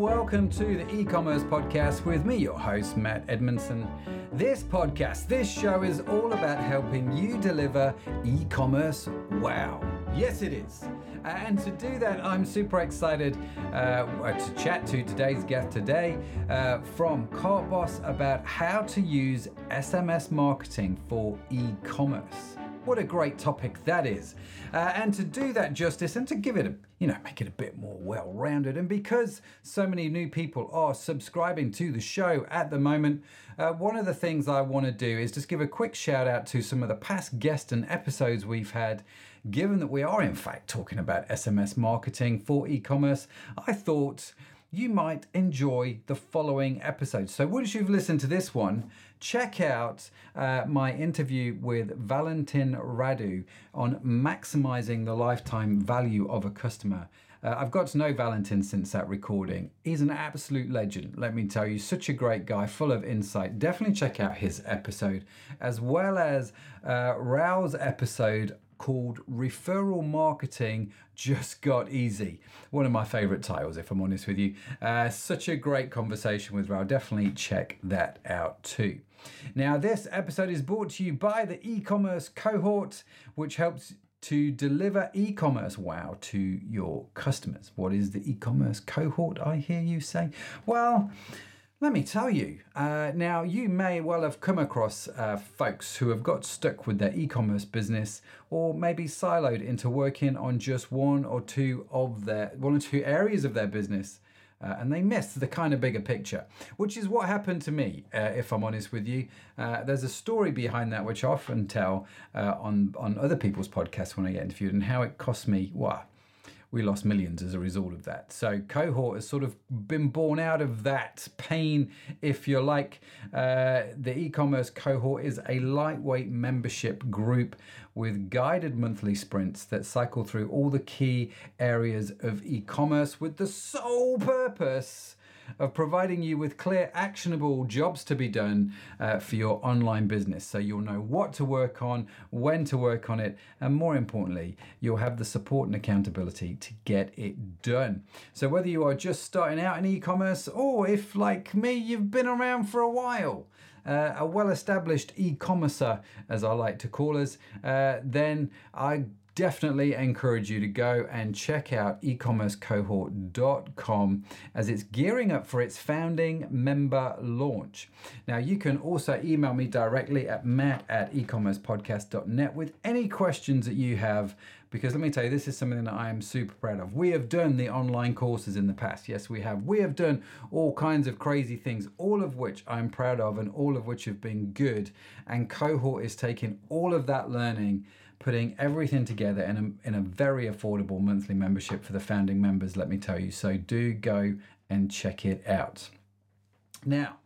welcome to the e commerce podcast with me, your host, Matt Edmondson. This podcast, this show is all about helping you deliver e commerce wow. Yes, it is. And to do that, I'm super excited uh, to chat to today's guest Tadej uh, from CartBoss about how to use SMS marketing for e commerce. What a great topic that is. Uh, and to do that justice and to give it a, you know, make it a bit more well rounded. And because so many new people are subscribing to the show at the moment, uh, one of the things I want to do is just give a quick shout out to some of the past guests and episodes we've had. Given that we are, in fact, talking about SMS marketing for e commerce, I thought you might enjoy the following episode. So, once you've listened to this one, check out uh, my interview with Valentin Radu on maximizing the lifetime value of a customer. Uh, I've got to know Valentin since that recording. He's an absolute legend, let me tell you. Such a great guy, full of insight. Definitely check out his episode, as well as uh, Raoul's episode called Referral Marketing Just Got Easy. One of my favorite titles, if I'm honest with you. Uh, such a great conversation with Raoul. Definitely check that out too. Now, this episode is brought to you by the e commerce cohort, which helps to deliver e commerce wow to your customers. What is the e commerce cohort, I hear you say? Well, let me tell you. Uh, now, you may well have come across uh, folks who have got stuck with their e commerce business or maybe siloed into working on just one or two of their, one or two areas of their business. Uh, and they missed the kind of bigger picture, which is what happened to me, uh, if I'm honest with you. Uh, there's a story behind that, which I often tell uh, on, on other people's podcasts when I get interviewed, and how it cost me, what, we lost millions as a result of that. So cohort has sort of been born out of that pain, if you like. Uh, the e-commerce cohort is a lightweight membership group with guided monthly sprints that cycle through all the key areas of e-commerce with the sole purpose of providing you with clear, actionable jobs to be done uh, for your online business. So you'll know what to work on, when to work on it, and more importantly, you'll have the support and accountability to get it done. So whether you are just starting out in e commerce or if, like me, you've been around for a while, uh, a well established e commercer, as I like to call us, uh, then I definitely encourage you to go and check out ecommercecohort.com as it's gearing up for its founding member launch. Now, you can also email me directly at matt at ecommercepodcast.net with any questions that you have, because let me tell you, this is something that I am super proud of. We have done the online courses in the past. Yes, we have. We have done all kinds of crazy things, all of which I'm proud of and all of which have been good. And Cohort is taking all of that learning putting everything together in a, in a very affordable monthly membership for the founding members, let me tell you. So do go and check it out. Now,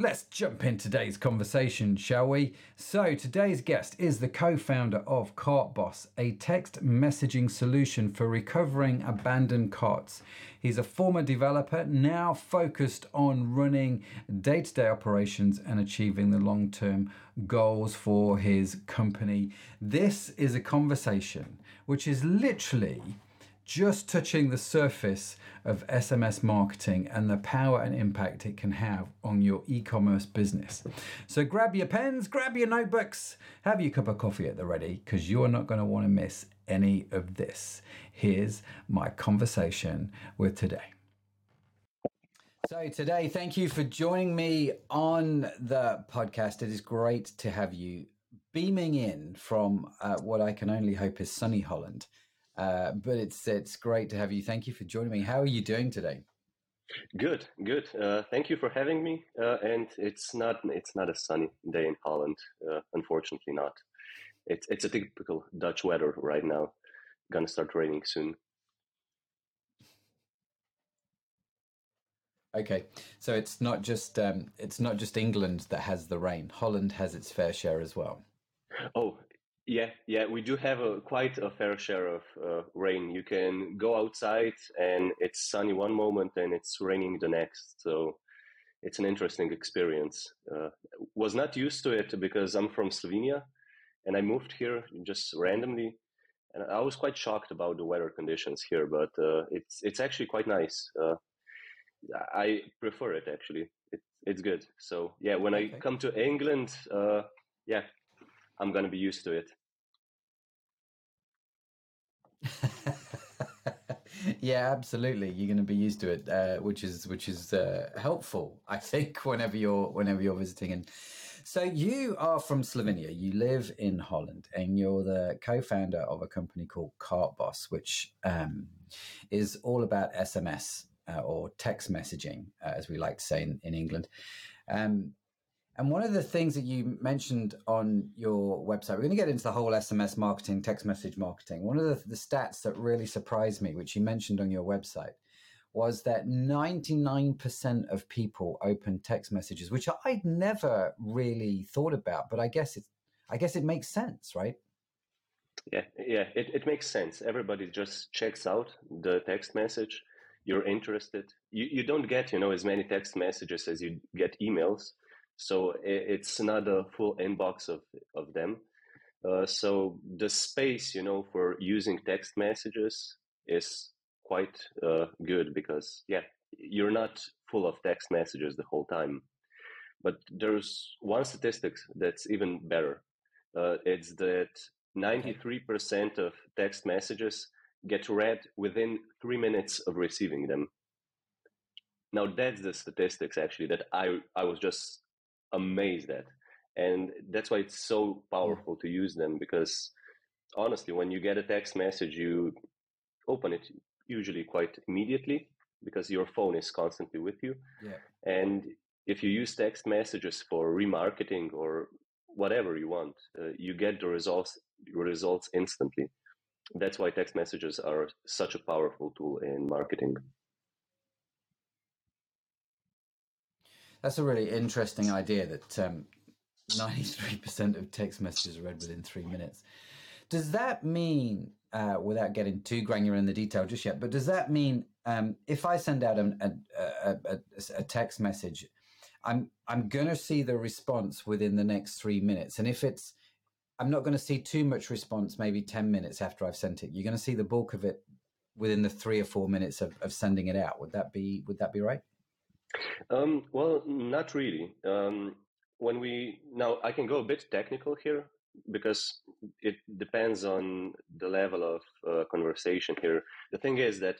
Let's jump in today's conversation, shall we? So, today's guest is the co founder of CartBoss, a text messaging solution for recovering abandoned carts. He's a former developer, now focused on running day to day operations and achieving the long term goals for his company. This is a conversation which is literally just touching the surface of SMS marketing and the power and impact it can have on your e commerce business. So grab your pens, grab your notebooks, have your cup of coffee at the ready because you're not going to want to miss any of this. Here's my conversation with Tadej. So, Tadej, thank you for joining me on the podcast. It is great to have you beaming in from uh, what I can only hope is sunny Holland. Uh, but it's it's great to have you. Thank you for joining me. How are you doing today? Good, good. Uh, thank you for having me. Uh, and it's not it's not a sunny day in Holland, uh, unfortunately not. It's it's a typical Dutch weather right now. Gonna start raining soon. Okay, so it's not just um, it's not just England that has the rain. Holland has its fair share as well. Oh, yeah, yeah, we do have a quite a fair share of uh, rain. You can go outside and it's sunny one moment and it's raining the next. So it's an interesting experience. Uh, was not used to it because I'm from Slovenia and I moved here just randomly, and I was quite shocked about the weather conditions here. But uh, it's it's actually quite nice. Uh, I prefer it actually. It, it's good. So yeah, when okay. I come to England, uh, yeah, I'm gonna be used to it. yeah, absolutely. You're going to be used to it, uh, which is which is uh, helpful, I think, whenever you're whenever you're visiting. And so you are from Slovenia. You live in Holland, and you're the co-founder of a company called CartBoss, which um, is all about SMS uh, or text messaging, uh, as we like to say in, in England. Um, and one of the things that you mentioned on your website, we're going to get into the whole SMS marketing, text message marketing. One of the, the stats that really surprised me, which you mentioned on your website, was that 99% of people open text messages, which I'd never really thought about, but I guess it, I guess it makes sense, right? Yeah, yeah, it, it makes sense. Everybody just checks out the text message. You're interested. You, you don't get, you know, as many text messages as you get emails so it's not a full inbox of, of them. Uh, so the space, you know, for using text messages is quite uh, good because, yeah, you're not full of text messages the whole time. But there's one statistic that's even better. Uh, it's that 93% of text messages get read within three minutes of receiving them. Now that's the statistics actually that I I was just amazed at. And that's why it's so powerful to use them because honestly, when you get a text message, you open it usually quite immediately because your phone is constantly with you. Yeah. And if you use text messages for remarketing or whatever you want, uh, you get the results results instantly. That's why text messages are such a powerful tool in marketing. That's a really interesting idea that um, 93% of text messages are read within three minutes. Does that mean, uh, without getting too granular in the detail just yet, but does that mean um, if I send out a, a, a, a text message, I'm I'm going to see the response within the next three minutes, and if it's I'm not going to see too much response, maybe 10 minutes after I've sent it. You're going to see the bulk of it within the three or four minutes of, of sending it out. Would that be would that be right? Um, well, not really. Um, when we now, I can go a bit technical here because it depends on the level of uh, conversation here. The thing is that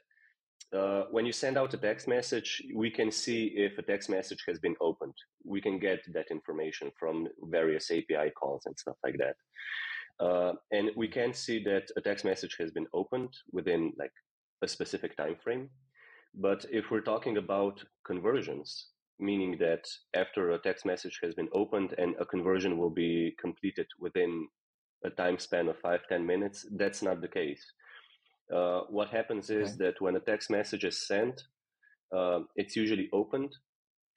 uh, when you send out a text message, we can see if a text message has been opened. We can get that information from various API calls and stuff like that. Uh, and we can see that a text message has been opened within like a specific time frame. But if we're talking about conversions, meaning that after a text message has been opened and a conversion will be completed within a time span of five ten minutes, that's not the case. Uh, what happens is okay. that when a text message is sent, uh, it's usually opened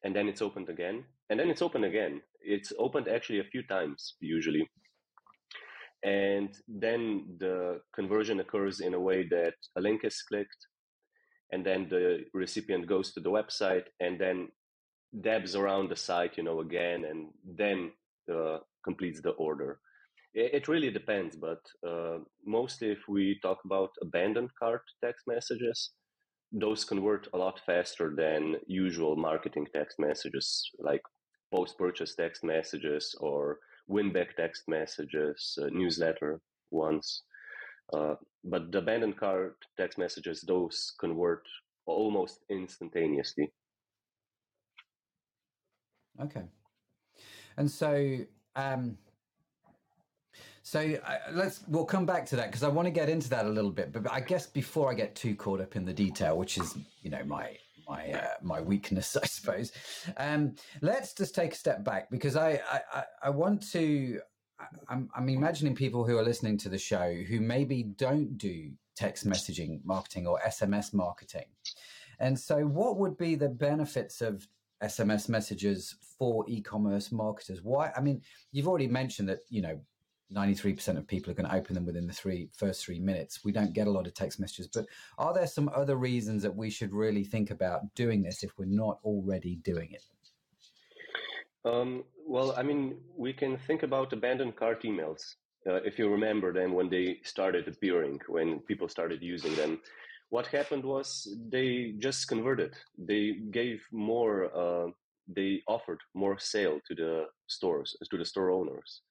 and then it's opened again and then it's opened again. It's opened actually a few times usually. And then the conversion occurs in a way that a link is clicked and then the recipient goes to the website and then dabs around the site, you know, again, and then uh, completes the order. It, it really depends, but uh, mostly if we talk about abandoned cart text messages, those convert a lot faster than usual marketing text messages, like post-purchase text messages or win-back text messages, uh, newsletter ones. Uh, but the abandoned cart text messages, those convert almost instantaneously. Okay. And so, um, so uh, let's we'll come back to that because I want to get into that a little bit. But I guess before I get too caught up in the detail, which is you know my my uh, my weakness, I suppose. Um, let's just take a step back because I I, I want to I'm, I'm imagining people who are listening to the show who maybe don't do text messaging marketing or SMS marketing. And so, what would be the benefits of SMS messages for e-commerce marketers? Why? I mean, you've already mentioned that you know 93% of people are going to open them within the three first three minutes. We don't get a lot of text messages, but are there some other reasons that we should really think about doing this if we're not already doing it? Um, well, I mean, we can think about abandoned cart emails. Uh, if you remember them when they started appearing, when people started using them, what happened was they just converted. They gave more. Uh, they offered more sale to the stores, to the store owners,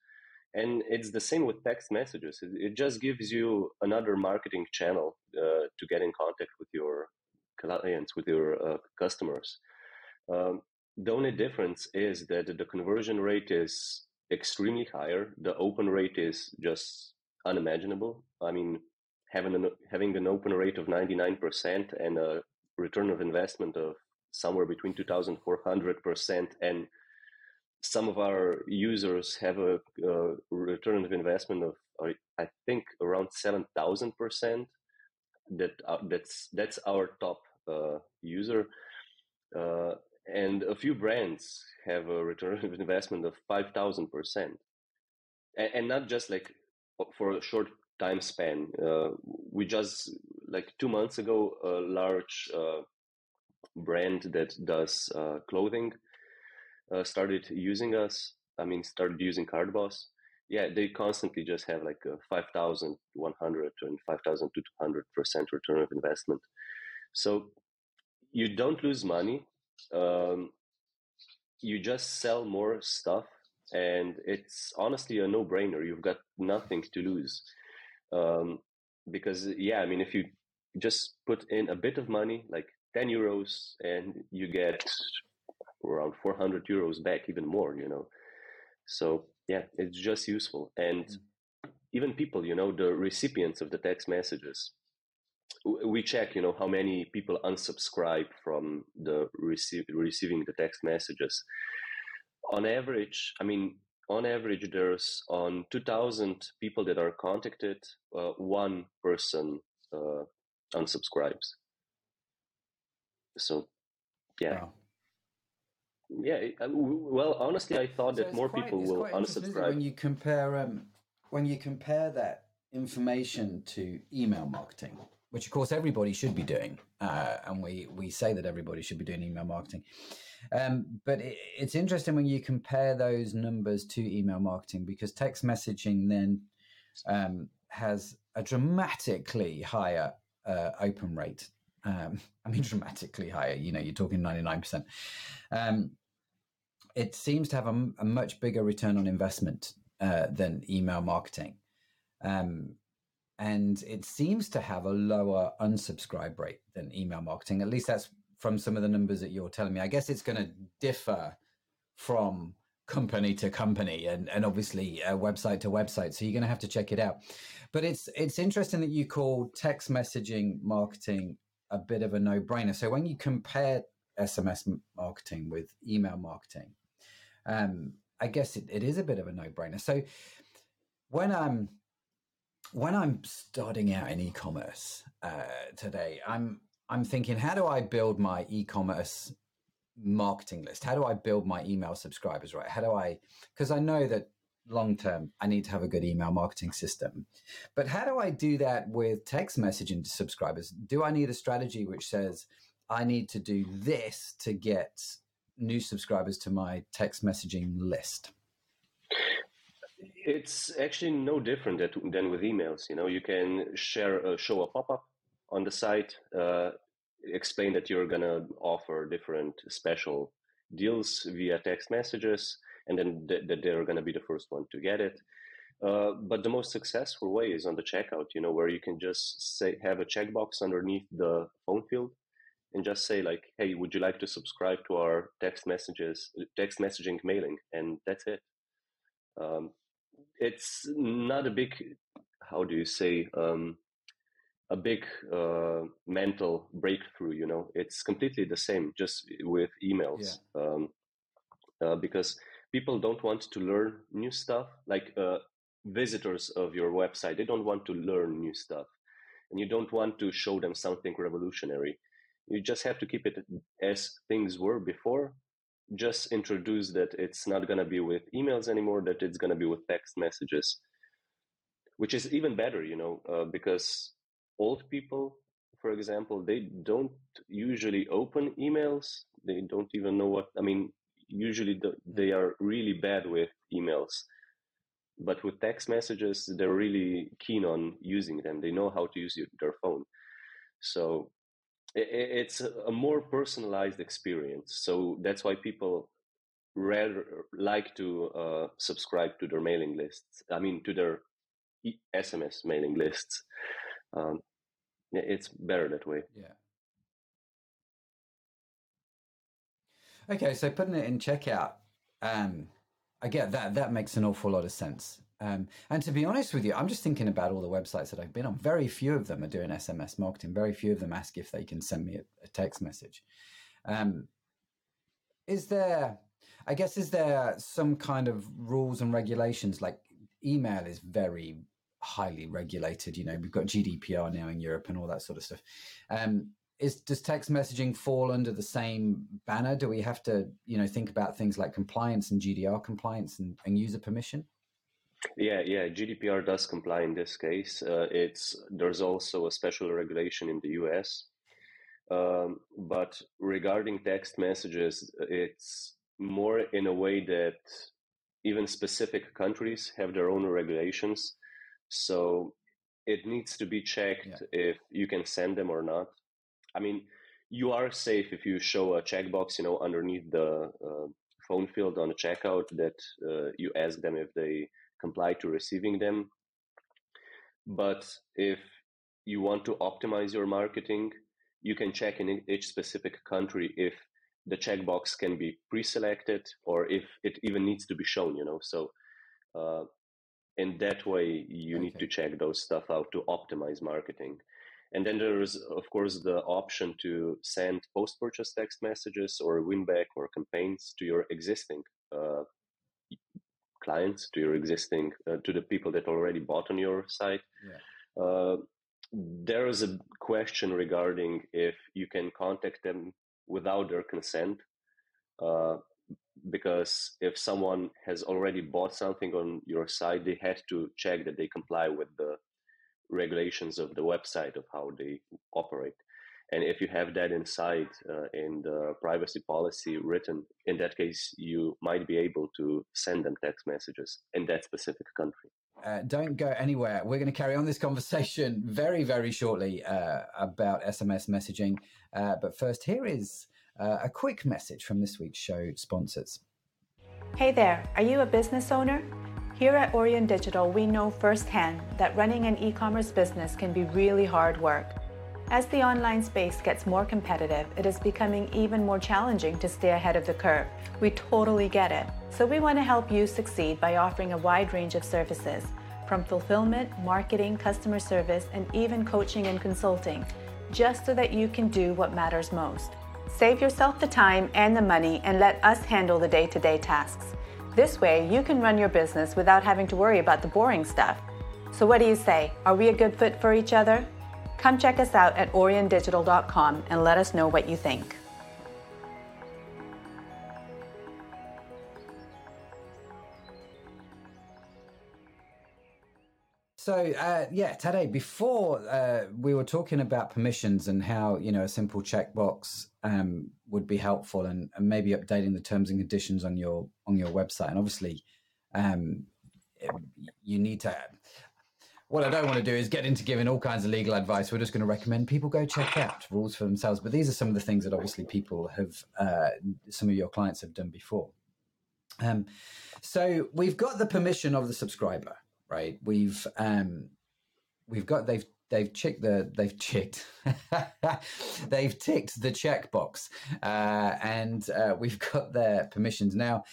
and it's the same with text messages. It, just gives you another marketing channel uh, to get in contact with your clients, with your uh, customers. Um, the only difference is that the conversion rate is extremely higher. The open rate is just unimaginable. I mean, having an, having an open rate of 99% and a return of investment of somewhere between 2,400% and some of our users have a, return of investment of I think around 7,000%. That uh, that's that's our top uh, user. Uh, and a few brands have a return of investment of 5000% and, and not just like for a short time span. Uh, we just like two months ago a large uh, brand that does uh, clothing uh, started using us i mean started using CartBoss. Yeah they constantly just have like a 5100 and 5200 percent return of investment. So you don't lose money um, you just sell more stuff and it's honestly a no-brainer. You've got nothing to lose. Um, because yeah i mean if you just put in a bit of money like 10 euros and you get around 400 euros back even more you know? So yeah it's just useful. And mm. even people you know the recipients of the text messages we check you know how many people unsubscribe from the receive, receiving the text messages. On average i mean on average there's on 2000 people that are contacted uh, one person uh, unsubscribes. So yeah. Wow. yeah well honestly i thought so that more quite, people will unsubscribe. when you compare um, when you compare that information to email marketing which of course everybody should be doing, uh, and we we say that everybody should be doing email marketing. Um, but it, it's interesting when you compare those numbers to email marketing because text messaging then um, has a dramatically higher uh, open rate. Um, I mean, dramatically higher. You know, you're talking ninety nine percent. Um, it seems to have a, a, much bigger return on investment uh, than email marketing. Um, and it seems to have a lower unsubscribe rate than email marketing. At least that's from some of the numbers that you're telling me. I guess it's going to differ from company to company and, and obviously uh, website to website. So you're going to have to check it out. But it's it's interesting that you call text messaging marketing a bit of a no brainer. So when you compare SMS marketing with email marketing, um, I guess it, it is a bit of a no brainer. So when I'm when I'm starting out in e-commerce uh, today, I'm I'm thinking, how do I build my e-commerce marketing list? How do I build my email subscribers? Right? How do I? Because I know that long term, I need to have a good email marketing system. But how do I do that with text messaging to subscribers? Do I need a strategy which says I need to do this to get new subscribers to my text messaging list? It's actually no different than with emails. You know, you can share, uh, show a pop up on the site, uh, explain that you're gonna offer different special deals via text messages, and then th- that they're gonna be the first one to get it. Uh, but the most successful way is on the checkout. You know, where you can just say have a checkbox underneath the phone field and just say like, "Hey, would you like to subscribe to our text messages, text messaging mailing?" And that's it. Um, it's not a big how do you say um, a big uh, mental breakthrough you know? It's completely the same just with emails yeah. um, uh, because people don't want to learn new stuff. Like uh, visitors of your website they don't want to learn new stuff and you don't want to show them something revolutionary. You just have to keep it as things were before just introduce that it's not going to be with emails anymore, that it's going to be with text messages, which is even better, you know, uh, because old people, for example, they don't usually open emails. They don't even know what, I mean, usually the, they are really bad with emails. But with text messages, they're really keen on using them. They know how to use their phone. So it's a more personalized experience. So that's why people rather like to uh, subscribe to their mailing lists. I mean, to their SMS mailing lists. Um, it's better that way. Yeah. Okay, so putting it in checkout, um, I get that. That makes an awful lot of sense. Um, and to be honest with you, I'm just thinking about all the websites that I've been on. Very few of them are doing SMS marketing. Very few of them ask if they can send me a, a text message. Um, is there, I guess, is there some kind of rules and regulations? Like email is very highly regulated. You know, we've got GDPR now in Europe and all that sort of stuff. Um, is does text messaging fall under the same banner? Do we have to, you know, think about things like compliance and GDPR compliance and, and user permission? Yeah, yeah, GDPR does comply in this case. Uh, it's there's also a special regulation in the US, um, but regarding text messages, it's more in a way that even specific countries have their own regulations, so it needs to be checked yeah. if you can send them or not. I mean, you are safe if you show a checkbox, you know, underneath the uh, phone field on the checkout that uh, you ask them if they comply to receiving them. But if you want to optimize your marketing, you can check in each specific country if the checkbox can be pre-selected or if it even needs to be shown. You know, so uh, in that way, you okay. need to check those stuff out to optimize marketing. And then there's, of course, the option to send post purchase text messages or win-back or campaigns to your existing uh, clients, to your existing, uh, to the people that already bought on your site. Yeah. Uh, there is a question regarding if you can contact them without their consent. Uh, because if someone has already bought something on your site, they had to check that they comply with the regulations of the website of how they operate. And if you have that inside uh, in the privacy policy written, in that case, you might be able to send them text messages in that specific country. Uh, don't go anywhere. We're going to carry on this conversation very, very shortly uh, about SMS messaging. Uh, but first, here is uh, a quick message from this week's show sponsors. Hey there, are you a business owner? Here at Orion Digital, we know firsthand that running an e commerce business can be really hard work. As the online space gets more competitive, it is becoming even more challenging to stay ahead of the curve. We totally get it. So we want to help you succeed by offering a wide range of services, from fulfillment, marketing, customer service, and even coaching and consulting, just so that you can do what matters most. Save yourself the time and the money and let us handle the day to day tasks. This way, you can run your business without having to worry about the boring stuff. So, what do you say? Are we a good fit for each other? Come check us out at oriondigital.com and let us know what you think. So uh, yeah, Tadej before uh, we were talking about permissions and how you know a simple checkbox um, would be helpful, and, and, maybe updating the terms and conditions on your on your website. And obviously, um, you need to what I don't want to do is get into giving all kinds of legal advice. We're just going to recommend people go check out rules for themselves. But these are some of the things that obviously people have, uh, some of your clients have done before. Um, so we've got the permission of the subscriber, right? We've um, we've got they've they've checked the they've checked they've ticked the checkbox, uh, and uh, we've got their permissions now.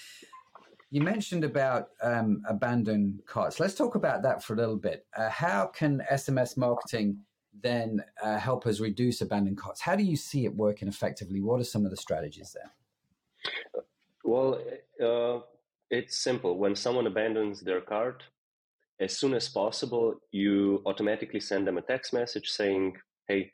You mentioned about um, abandoned carts. Let's talk about that for a little bit. Uh, how can SMS marketing then uh, help us reduce abandoned carts? How do you see it working effectively? What are some of the strategies there? Well, uh, it's simple. When someone abandons their cart, as soon as possible, you automatically send them a text message saying, Hey,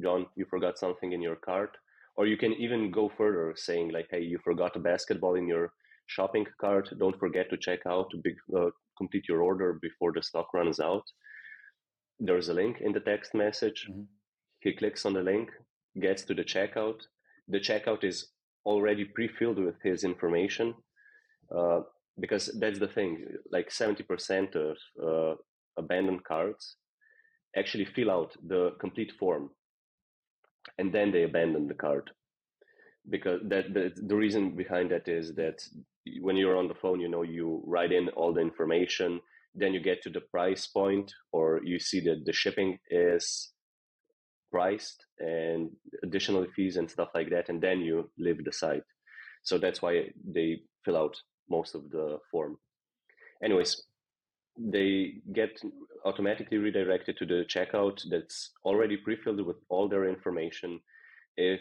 John, you forgot something in your cart. Or you can even go further, saying, like, Hey, you forgot a basketball in your shopping cart. Don't forget to check out to uh, complete your order before the stock runs out. There's a link in the text message. Mm-hmm. He clicks on the link, gets to the checkout. The checkout is already pre-filled with his information uh, because that's the thing. Like 70% of uh, abandoned carts actually fill out the complete form and then they abandon the cart because that the, the reason behind that is that when you're on the phone you know you write in all the information then you get to the price point or you see that the shipping is priced and additional fees and stuff like that and then you leave the site. So that's why they fill out most of the form. Anyways they get automatically redirected to the checkout that's already pre-filled with all their information. If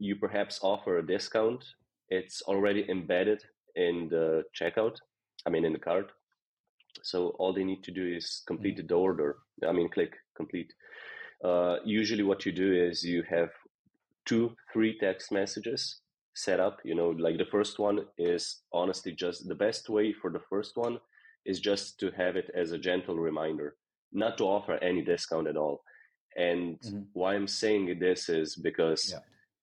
you perhaps offer a discount it's already embedded in the checkout i mean in the cart so all they need to do is complete mm. the order i mean click complete uh, usually what you do is you have two three text messages set up you know like the first one is honestly just the best way for the first one is just to have it as a gentle reminder not to offer any discount at all and mm-hmm. why i'm saying this is because yeah.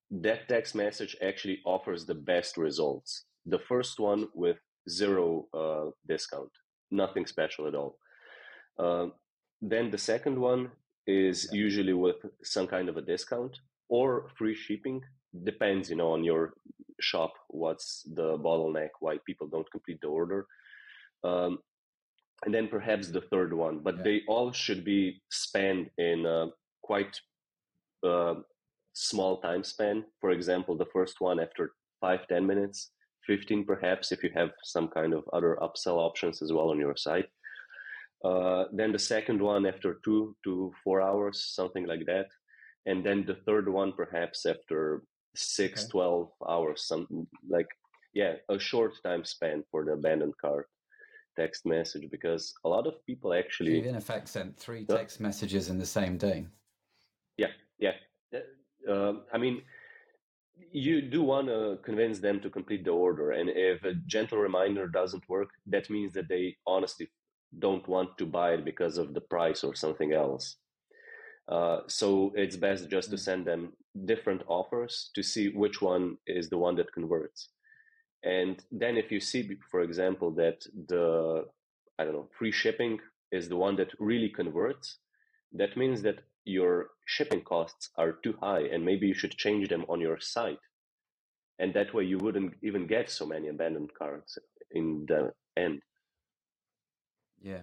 That text message actually offers the best results. The first one with zero uh, discount. Nothing special at all. Uh, then the second one is usually with some kind of a discount or free shipping. Depends you know on your shop what's the bottleneck why people don't complete the order. Um, and then perhaps the third one but yeah. they all should be spent in a quite uh, small time span for example the first one after five ten minutes 15 perhaps if you have some kind of other upsell options as well on your site uh, then the second one after two to four hours, something like that. And then the third one perhaps after six, okay. 12 hours, something like, yeah, a short time span for the abandoned cart text message because a lot of people actually. You've in effect sent three text messages in the same day. Yeah, yeah. Uh, I mean, you do want to convince them to complete the order and if a gentle reminder doesn't work that means that they honestly don't want to buy it because of the price or something else. Uh, so it's best just to mm. send them different offers to see which one is the one that converts. And then if you see, for example, that the I don't know free shipping is the one that really converts, that means that your shipping costs are too high, and maybe you should change them on your site. And that way, you wouldn't even get so many abandoned carts in the end. Yeah.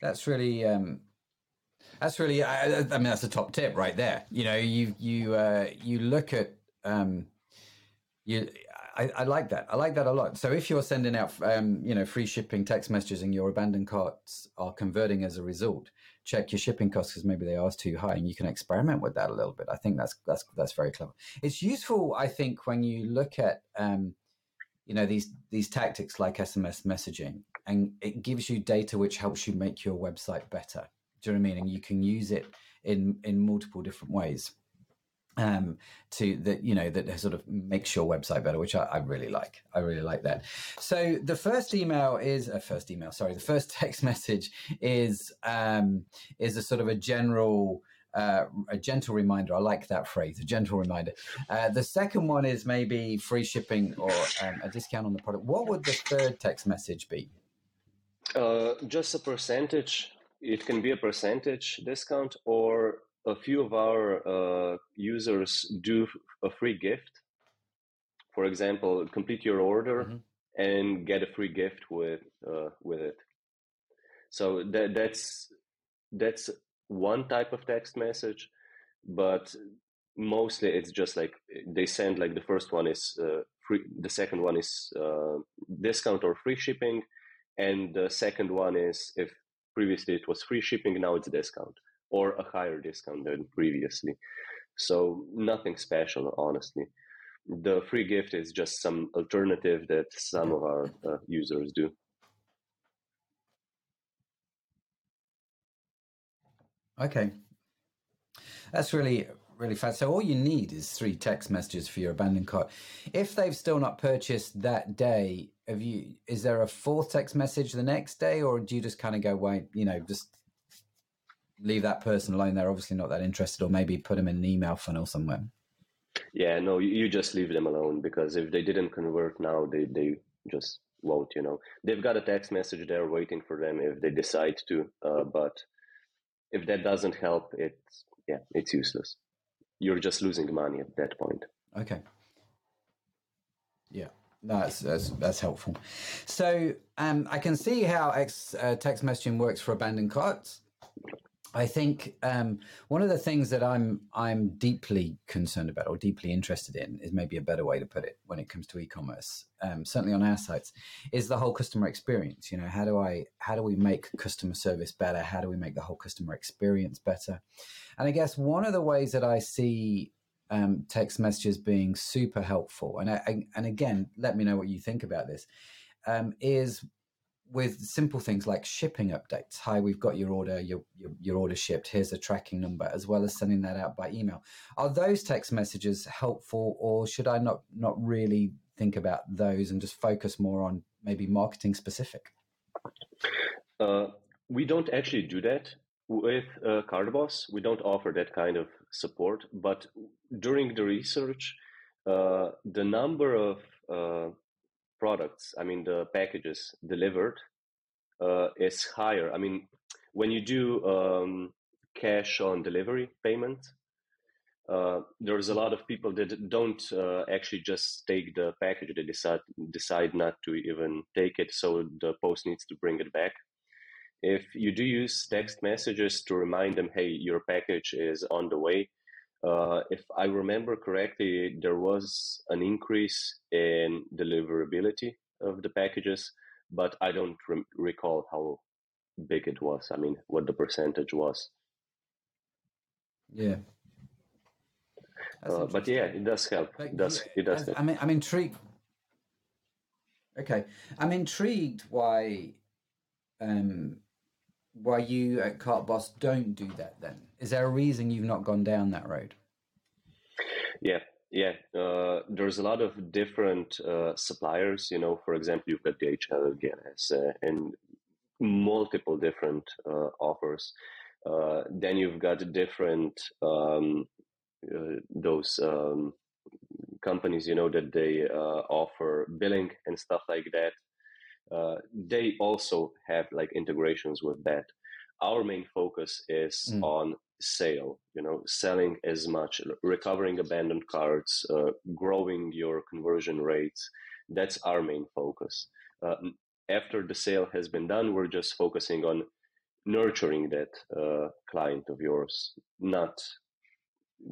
That's really um that's really I, I mean that's a top tip right there. You know, you you uh you look at um you I, I, like that. I like that a lot. So if you're sending out, um, you know, free shipping text messages and your abandoned carts are converting as a result, check your shipping costs because maybe they are too high, and you can experiment with that a little bit. I think that's that's that's very clever. It's useful, I think, when you look at um, you know these these tactics like SMS messaging, and it gives you data which helps you make your website better. Do you know what I mean? And you can use it in in multiple different ways um, to that you know that sort of makes your website better, which I, I, really like. I really like that. So the first email is a uh, first email. Sorry, the first text message is um, is a sort of a general uh, a gentle reminder. I like that phrase, a gentle reminder. Uh, the second one is maybe free shipping or um, a discount on the product. What would the third text message be? Uh, just a percentage. It can be a percentage discount, or a few of our uh, users do a free gift. For example, complete your order mm-hmm. and get a free gift with uh, with it. So that that's that's one type of text message, but mostly it's just like they send like the first one is uh, free, the second one is uh, discount or free shipping, and the second one is if previously it was free shipping, now it's discount or a higher discount than previously. So nothing special, honestly. The free gift is just some alternative that some of our uh, users do. Okay. That's really really fast. So all you need is three text messages for your abandoned cart. If they've still not purchased that day, have you is there a fourth text message the next day or do you just kind of go wait, you know, just leave that person alone. They're obviously not that interested or maybe put them in an email funnel somewhere. Yeah, no, you just leave them alone because if they didn't convert now, they they just won't, you know. They've got a text message there waiting for them if they decide to, uh, but if that doesn't help, it's yeah, it's useless. You're just losing money at that point. Okay. Yeah. No, that's, that's, that's helpful. So um, I can see how X, uh, text messaging works for abandoned carts. I think um, one of the things that I'm I'm deeply concerned about or deeply interested in is maybe a better way to put it when it comes to e-commerce. Um, certainly on our sites, is the whole customer experience. You know, how do I how do we make customer service better? How do we make the whole customer experience better? And I guess one of the ways that I see um, text messages being super helpful, and I, and again, let me know what you think about this. Um, is with simple things like shipping updates. Hi, we've got your order, your, your, your order shipped. Here's a tracking number, as well as sending that out by email. Are those text messages helpful, or should I not not really think about those and just focus more on maybe marketing specific? Uh, we don't actually do that with uh, CartBoss. We don't offer that kind of support. But during the research, uh, the number of uh, products, I mean, the packages delivered uh, is higher. I mean, when you do um, cash on delivery payment, uh, there's a lot of people that don't uh, actually just take the package. They decide decide not to even take it, so the post needs to bring it back. If you do use text messages to remind them, "Hey, your package is on the way," if I remember correctly, there was an increase in deliverability of the packages, but I don't re- recall how big it was. I mean, what the percentage was. Yeah. Uh, but yeah, it does help. It does it does? Help. I mean, I'm intrigued. Okay, I'm intrigued why, um, why you at CartBoss don't do that. Then is there a reason you've not gone down that road? Yeah, yeah. Uh, there's a lot of different uh, suppliers. You know, for example, you've got DHL, GLS, uh, and multiple different uh, offers. Uh, then you've got different um, uh, those um, companies. You know that they offer billing and stuff like that. They also have like integrations with that. Our main focus is mm. on sale you know selling as much recovering abandoned carts uh, growing your conversion rates. That's our main focus. Uh, after the sale has been done we're just focusing on nurturing that uh, client of yours not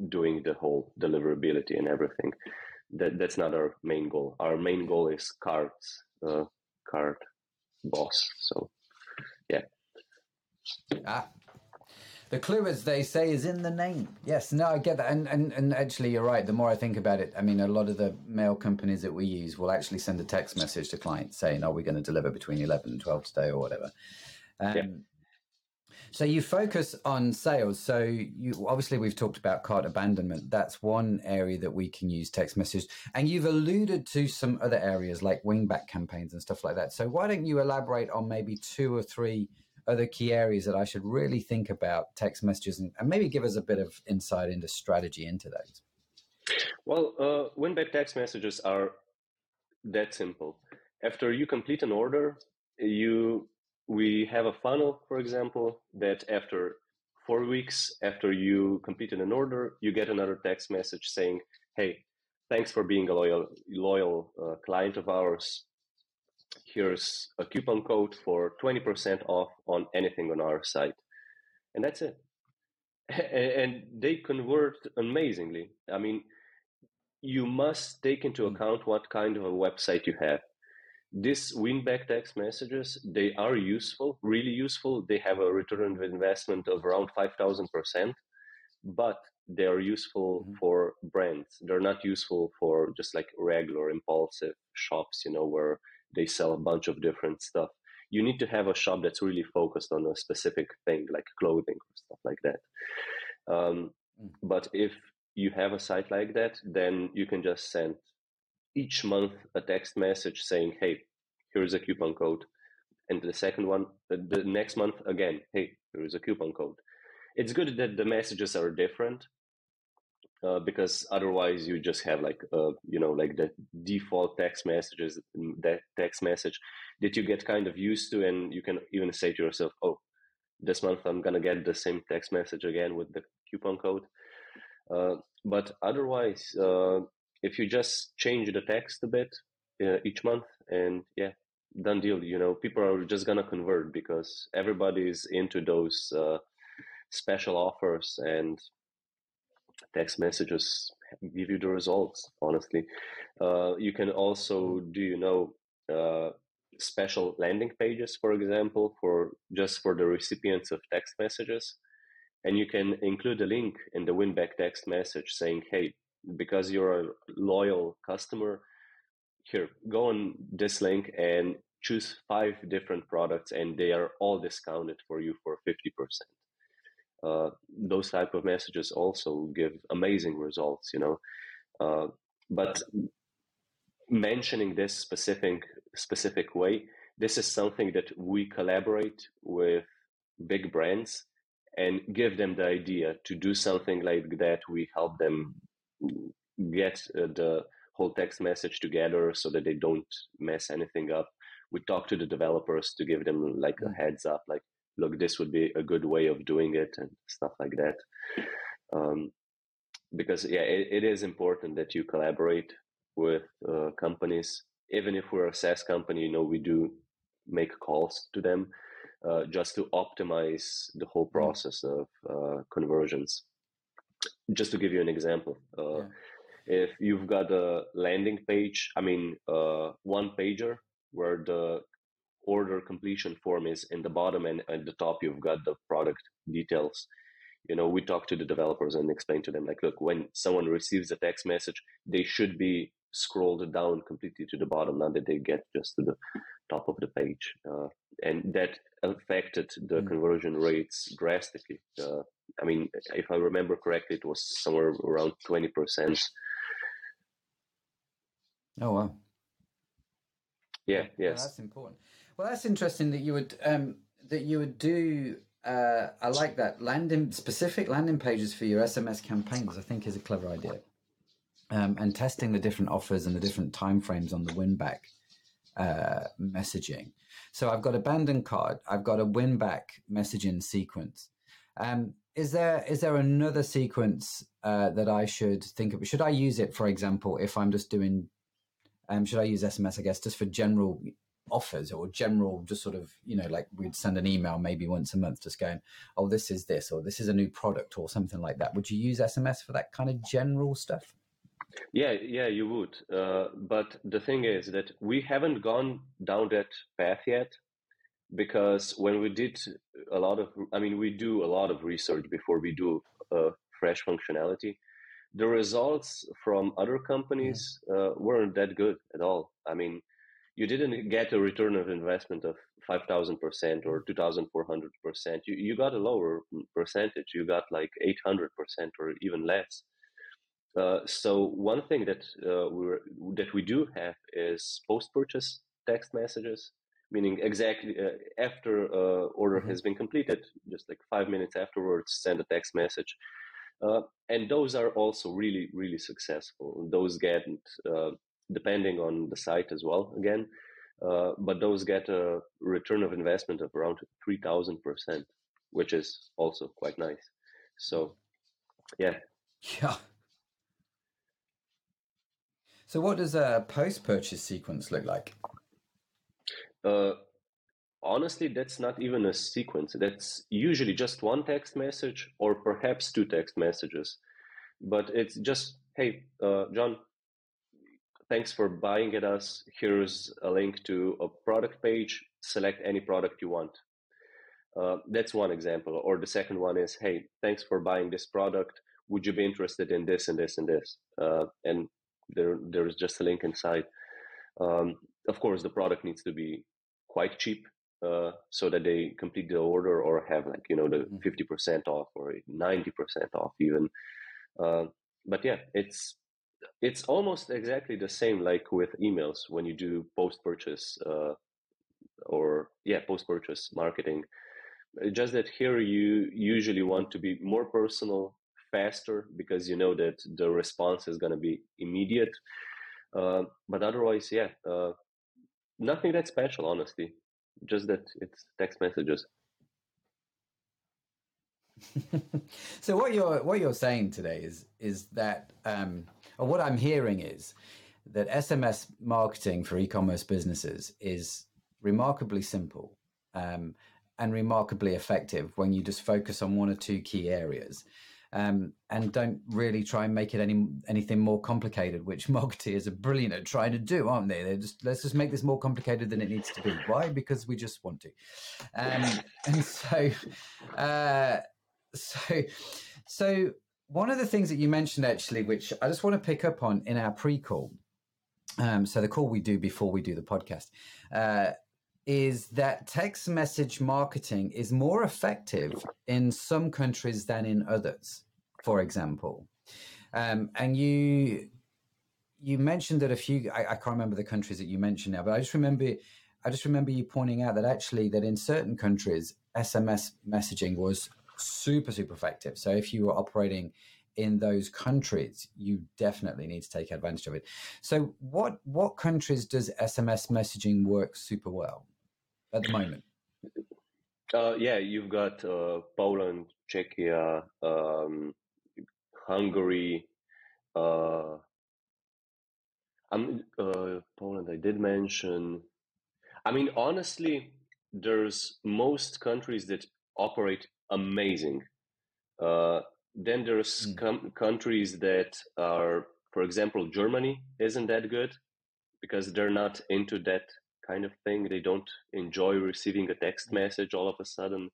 doing the whole deliverability and everything. That that's not our main goal. Our main goal is carts cart boss so yeah ah the clue, as they say, is in the name. Yes, no, I get that. And, and, and actually, you're right. The more I think about it, I mean, a lot of the mail companies that we use will actually send a text message to clients saying, are we going to deliver between 11 and 12 today or whatever? Um, yeah. So you focus on sales. So you obviously we've talked about cart abandonment. That's one area that we can use text message. And you've alluded to some other areas like win-back campaigns and stuff like that. So why don't you elaborate on maybe two or three other key areas that I should really think about text messages and, and maybe give us a bit of insight into strategy into those? Well, uh, win-back text messages are that simple. After you complete an order, you we have a funnel, for example, that after four weeks after you completed an order, you get another text message saying, "Hey, thanks for being a loyal loyal uh, client of ours here's a coupon code for 20% off on anything on our site. And that's it. And they convert amazingly. I mean, you must take into hmm. account what kind of a website you have. These winback text messages, they are useful, really useful. They have a return of investment of around 5,000%, but they are useful mm-hmm. for brands. They're not useful for just like regular impulsive shops, you know, where they sell a bunch of different stuff. You need to have a shop that's really focused on a specific thing, like clothing or stuff like that. Um, mm. But if you have a site like that, then you can just send each month a text message saying, "Hey, here's a coupon code," and the second one, the, the next month again, "Hey, here is a coupon code." It's good that the messages are different uh, because otherwise you just have like uh, you know like the default text messages that text message that you get kind of used to and you can even say to yourself oh this month I'm gonna get the same text message again with the coupon code. Uh, but otherwise, uh, if you just change the text a bit uh, each month, and yeah, done deal. You know, people are just gonna convert because everybody's into those uh, special offers and text messages give you the results. Honestly, uh, you can also do you know uh, special landing pages, for example, for just for the recipients of text messages. And you can include a link in the winback text message saying, hey, because you're a loyal customer, here, go on this link and choose five different products, and they are all discounted for you for 50%. Uh, those type of messages also give amazing results, you know. Uh, but mentioning this specific specific way, this is something that we collaborate with big brands and give them the idea to do something like that. We help them get uh, the whole text message together so that they don't mess anything up. We talk to the developers to give them like a mm. heads up, like, look, this would be a good way of doing it and stuff like that. Um, because yeah, it, it is important that you collaborate with uh, companies. Even if we're a SaaS company, you know, we do make calls to them uh, just to optimize the whole mm-hmm. process of uh, conversions. Just to give you an example, uh, yeah. if you've got a landing page, I mean, uh, one pager where the order completion form is in the bottom and at the top, you've got the product details you know we talk to the developers and explain to them like look when someone receives a text message they should be scrolled down completely to the bottom now that they get just to the top of the page uh, and that affected the mm. conversion rates drastically uh, i mean if i remember correctly it was somewhere around 20% oh wow yeah yes well, that's important well that's interesting that you would um that you would do uh, I like that landing specific landing pages for your SMS campaigns. I think is a clever idea, um, and testing the different offers and the different timeframes on the win back uh, messaging. So I've got abandoned cart. I've got a win back messaging sequence. Um, is there is there another sequence uh, that I should think of? Should I use it, for example, if I'm just doing? Um, should I use SMS? I guess just for general offers or general just sort of you know like we'd send an email maybe once a month just going oh this is this or this is a new product or something like that would you use sms for that kind of general stuff yeah yeah you would uh, but the thing is that we haven't gone down that path yet because when we did a lot of i mean we do a lot of research before we do uh, fresh functionality. The results from other companies uh, weren't that good at all. I mean you didn't get a return of investment of 5000% or 2400% you, you got a lower percentage. You got like 800% or even less. Uh, so one thing that uh, we that we do have is post-purchase text messages meaning exactly uh, after uh, order mm-hmm. has been completed just like five minutes afterwards send a text message uh, and those are also really really successful those get uh, depending on the site as well again. Uh, but those get a return of investment of around 3000%, which is also quite nice. So, yeah. Yeah. So, what does a post purchase sequence look like? Uh, honestly, that's not even a sequence. That's usually just one text message or perhaps two text messages. But it's just, hey, uh, John, thanks for buying at us. Here's a link to a product page. Select any product you want. Uh, that's one example. Or the second one is, hey, thanks for buying this product. Would you be interested in this and this and this? Uh, and there, there is just a link inside. Um, of course, the product needs to be quite cheap uh, so that they complete the order or have like you know the mm-hmm. fifty percent off or ninety percent off even. Uh, but yeah, it's it's almost exactly the same like with emails when you do post purchase uh, or yeah post purchase marketing just that here you usually want to be more personal faster because you know that the response is going to be immediate uh, but otherwise yeah uh, nothing that special honestly. Just that it's text messages. So what you're what you're saying today is is that, um, or what I'm hearing is that SMS marketing for e-commerce businesses is remarkably simple um, and remarkably effective when you just focus on one or two key areas um, and don't really try and make it any anything more complicated, which marketeers are brilliant at trying to do, aren't they? They just let's just make this more complicated than it needs to be. Why? Because we just want to. Um, and so, uh, so, so one of the things that you mentioned actually, which I just want to pick up on in our pre-call. Um, so the call we do before we do the podcast. Uh, is that text message marketing is more effective in some countries than in others, for example. Um, and you you mentioned that a few I, I, can't remember the countries that you mentioned now, but I just remember I just remember you pointing out that actually that in certain countries SMS messaging was super super effective. So if you were operating in those countries, you definitely need to take advantage of it. So what what countries does SMS messaging work super well? At the moment? Uh, yeah, you've got uh, Poland, Czechia, um, Hungary. Uh, I'm uh, Poland. I did mention. I mean, honestly, there's most countries that operate amazing. Uh, then there's mm. com- countries that are, for example, Germany isn't that good because they're not into that kind of thing. They don't enjoy receiving a text message all of a sudden.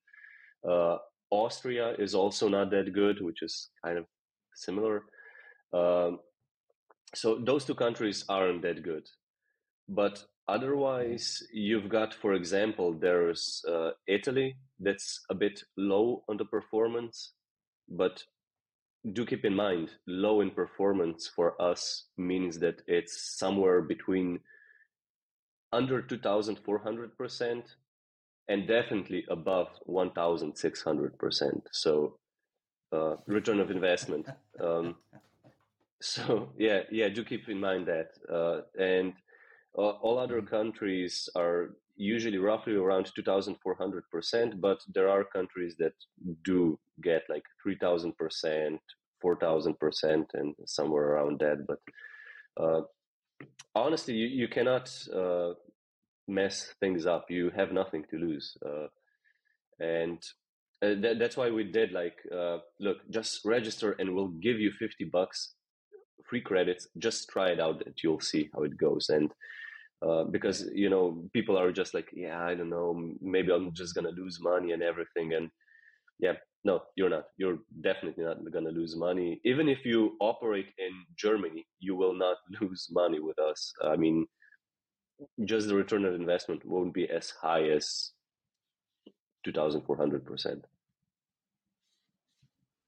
Uh, Austria is also not that good, which is kind of similar. Um, so those two countries aren't that good. But otherwise, you've got, for example, there's uh, Italy that's a bit low on the performance, but do keep in mind, low in performance for us means that it's somewhere between under 2,400% and definitely above 1,600%. So, uh, return of investment. Um, so, yeah, yeah, do keep in mind that. Uh, and uh, all other mm-hmm. countries are usually roughly around 2,400%, but there are countries that do get like 3,000%, 4,000%, and somewhere around that. But uh, honestly, you, you cannot uh, mess things up. You have nothing to lose. Uh, and uh, that, that's why we did like, uh, look, just register and we'll give you 50 bucks free credits. Just try it out and you'll see how it goes. And uh, because, you know, people are just like, yeah, I don't know, maybe I'm just to lose money and everything. And yeah, no, you're not. You're definitely not going to lose money. Even if you operate in Germany, you will not lose money with us. I mean, just the return on investment won't be as high as 2,400%.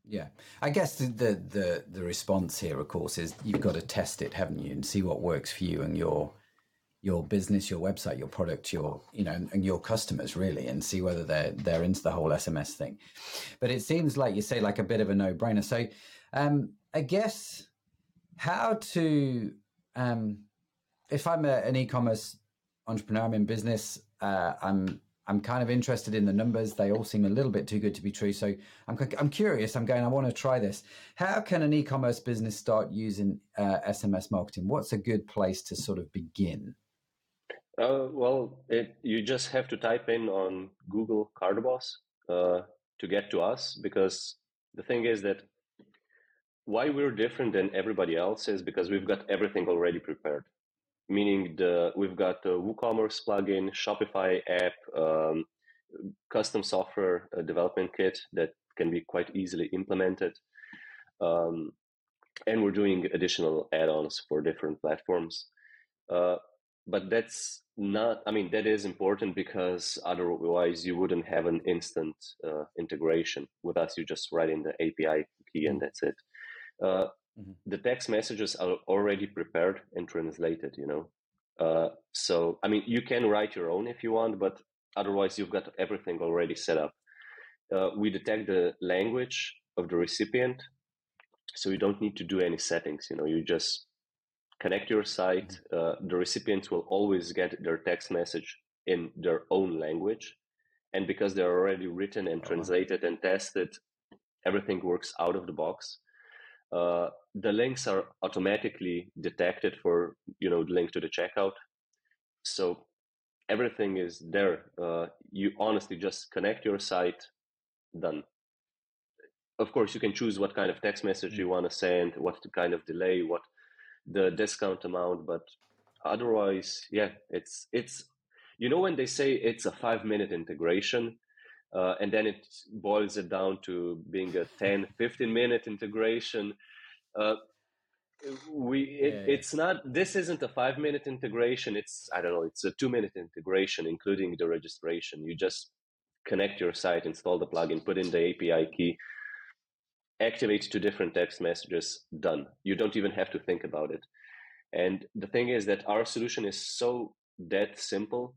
Yeah, I guess the, the, the response here, of course, is you've got to test it, haven't you, and see what works for you and your your business, your website, your product, your you know, and your customers really, and see whether they're they're into the whole SMS thing. But it seems like you say like a bit of a no brainer. So, um, I guess how to um, if I'm a, an e-commerce entrepreneur, I'm in business. Uh, I'm I'm kind of interested in the numbers. They all seem a little bit too good to be true. So I'm I'm curious. I'm going. I want to try this. How can an e-commerce business start using uh, SMS marketing? What's a good place to sort of begin? Uh, well, it, you just have to type in on Google CartBoss uh, to get to us because the thing is that why we're different than everybody else is because we've got everything already prepared. Meaning the we've got the WooCommerce plugin, Shopify app, um, custom software uh, development kit that can be quite easily implemented. Um, and we're doing additional add-ons for different platforms. Uh, but that's not i mean that is important because otherwise you wouldn't have an instant uh, integration with us you just write in the api key and that's it uh, mm-hmm. the text messages are already prepared and translated you know uh, so i mean you can write your own if you want but otherwise you've got everything already set up uh, we detect the language of the recipient so you don't need to do any settings you know you just connect your site, mm-hmm. uh, the recipients will always get their text message in their own language. And because they're already written and translated and tested, everything works out of the box. Uh, the links are automatically detected for you know the link to the checkout, so everything is there. Uh, you honestly just connect your site, done. Of course, you can choose what kind of text message you mm. want to send, what kind of delay, what the discount amount, but otherwise, yeah, it's it's you know when they say it's a five minute integration uh, and then it boils it down to being a 10 15 minute integration uh, we it, yeah, yeah. it's not this isn't a five minute integration. It's i don't know it's a two minute integration including the registration. You just connect your site install the plugin put in the api key activate two different text messages done. You don't even have to think about it. And the thing is that our solution is so that simple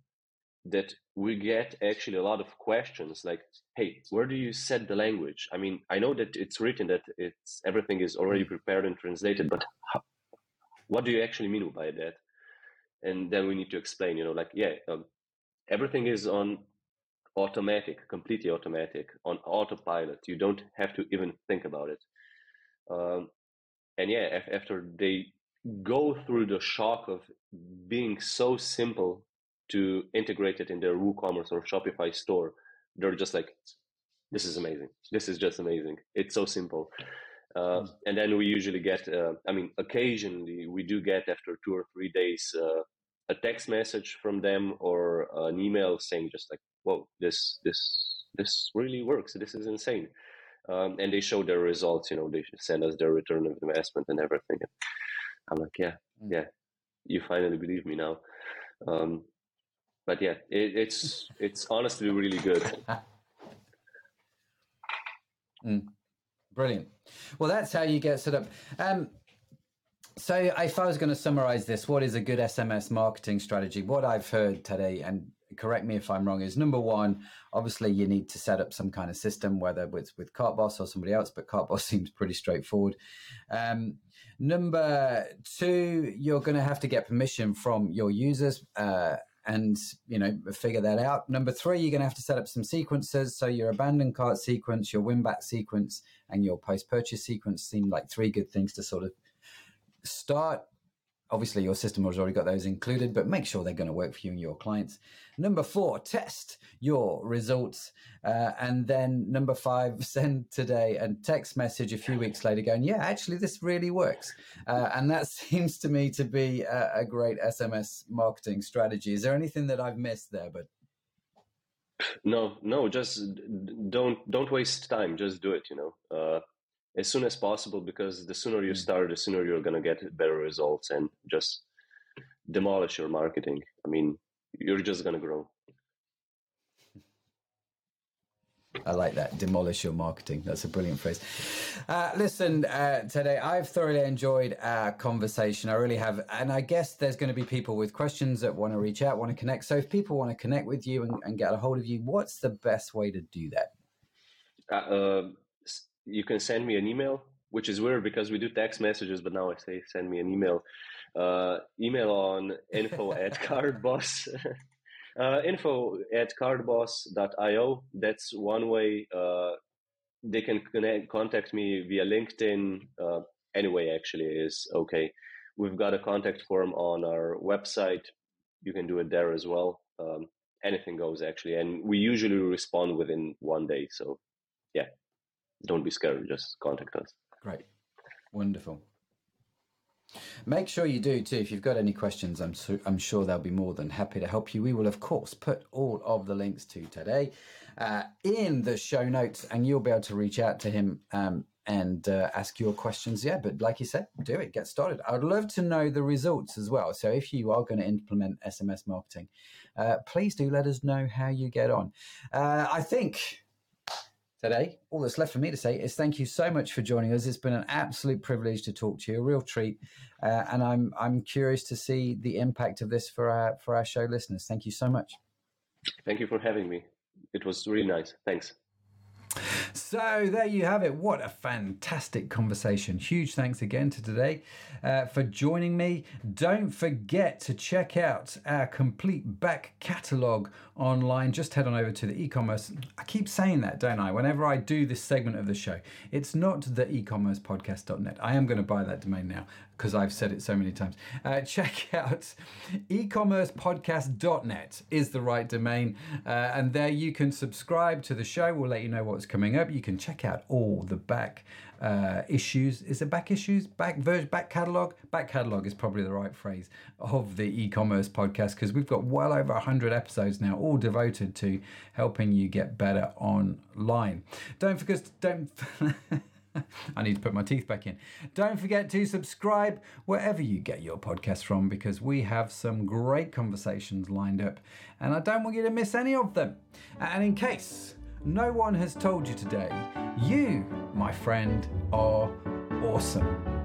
that we get actually a lot of questions like hey where do you set the language? I mean i know that it's written that it's everything is already mm. prepared and translated but how, what do you actually mean by that? And then we need to explain you know like yeah um, everything is on automatic completely automatic on autopilot. You don't have to even think about it. Um, and yeah after they go through the shock of being so simple to integrate it in their WooCommerce or Shopify store, they're just like, this is amazing. This is just amazing. It's so simple. Uh, hmm. and then we usually get, uh, I mean, occasionally we do get after two or three days uh, a text message from them or an email saying just like, "Whoa, this this this really works. This is insane." Um, and they show their results. You know, they send us their return of investment and everything. I'm like, yeah, hmm. yeah, you finally believe me now. Um, but yeah, it, it's it's honestly really good. mm, brilliant. Well, that's how you get set up. Um, so, if I was going to summarize this, what is a good SMS marketing strategy? What I've heard today, and correct me if I'm wrong, is number one, obviously you need to set up some kind of system, whether it's with Cartboss or somebody else, but Cartboss seems pretty straightforward. Um, number two, you're going to have to get permission from your users. Uh, and you know figure that out. Number three, you're going to have to set up some sequences. So your abandoned cart sequence, your win back sequence, and your post purchase sequence seem like three good things to sort of start obviously your system has already got those included, but make sure they're going to work for you and your clients. Number four, test your results. Uh, and then number five, send Tadej and text message a few weeks later going, yeah, actually, this really works. Uh, and that seems to me to be a, a, great SMS marketing strategy. Is there anything that I've missed there? But no, no, just don't don't waste time. Just do it. You know, uh, as soon as possible because the sooner you hmm. start, the sooner you're going to get better results and just demolish your marketing. I mean, you're just going to grow. I like that. Demolish your marketing. That's a brilliant phrase. Uh, listen, uh, today I've thoroughly enjoyed our conversation. I really have. And I guess there's going to be people with questions that want to reach out, want to connect. So if people want to connect with you and, and get a hold of you, what's the best way to do that? Uh, um, you can send me an email, which is weird because we do text messages, but now I say send me an email. Uh, email on info at cartboss. uh, info at cartboss.io. That's one way. Uh, they can connect, contact me via LinkedIn. Uh, anyway, actually, is okay. We've got a contact form on our website. You can do it there as well. Um, anything goes actually, and we usually respond within one day. So, yeah, don't be scared. Just contact us. Great. Wonderful. Make sure you do too. If you've got any questions, I'm su- I'm sure they'll be more than happy to help you. We will, of course, put all of the links to Tadej uh, in the show notes, and you'll be able to reach out to him um, and uh, ask your questions. Yeah, but like you said, do it. Get started. I'd love to know the results as well. So if you are going to implement SMS marketing, uh, please do let us know how you get on. Uh, I think Tadej. All that's left for me to say is thank you so much for joining us. It's been an absolute privilege to talk to you, a real treat, uh, and I'm I'm curious to see the impact of this for our for our show listeners. Thank you so much. Thank you for having me. It was really nice. Thanks. So there you have it. What a fantastic conversation. Huge thanks again to Tadej uh, for joining me. Don't forget to check out our complete back catalogue online. Just head on over to the e-commerce. I keep saying that, don't I? Whenever I do this segment of the show, it's not the e-commerce podcast.net. I am going to buy that domain now because I've said it so many times. Uh, check out ecommercepodcast.net is the right domain, uh, and there you can subscribe to the show. We'll let you know what's coming up. You can check out all the back uh, issues. Is it back issues? Back version? Back catalog? Back catalog is probably the right phrase of the e-commerce podcast because we've got well over hundred episodes now, all devoted to helping you get better online. Don't forget. Don't. I need to put my teeth back in. Don't forget to subscribe wherever you get your podcast from because we have some great conversations lined up and I don't want you to miss any of them. And in case no one has told you today, you, my friend, are awesome.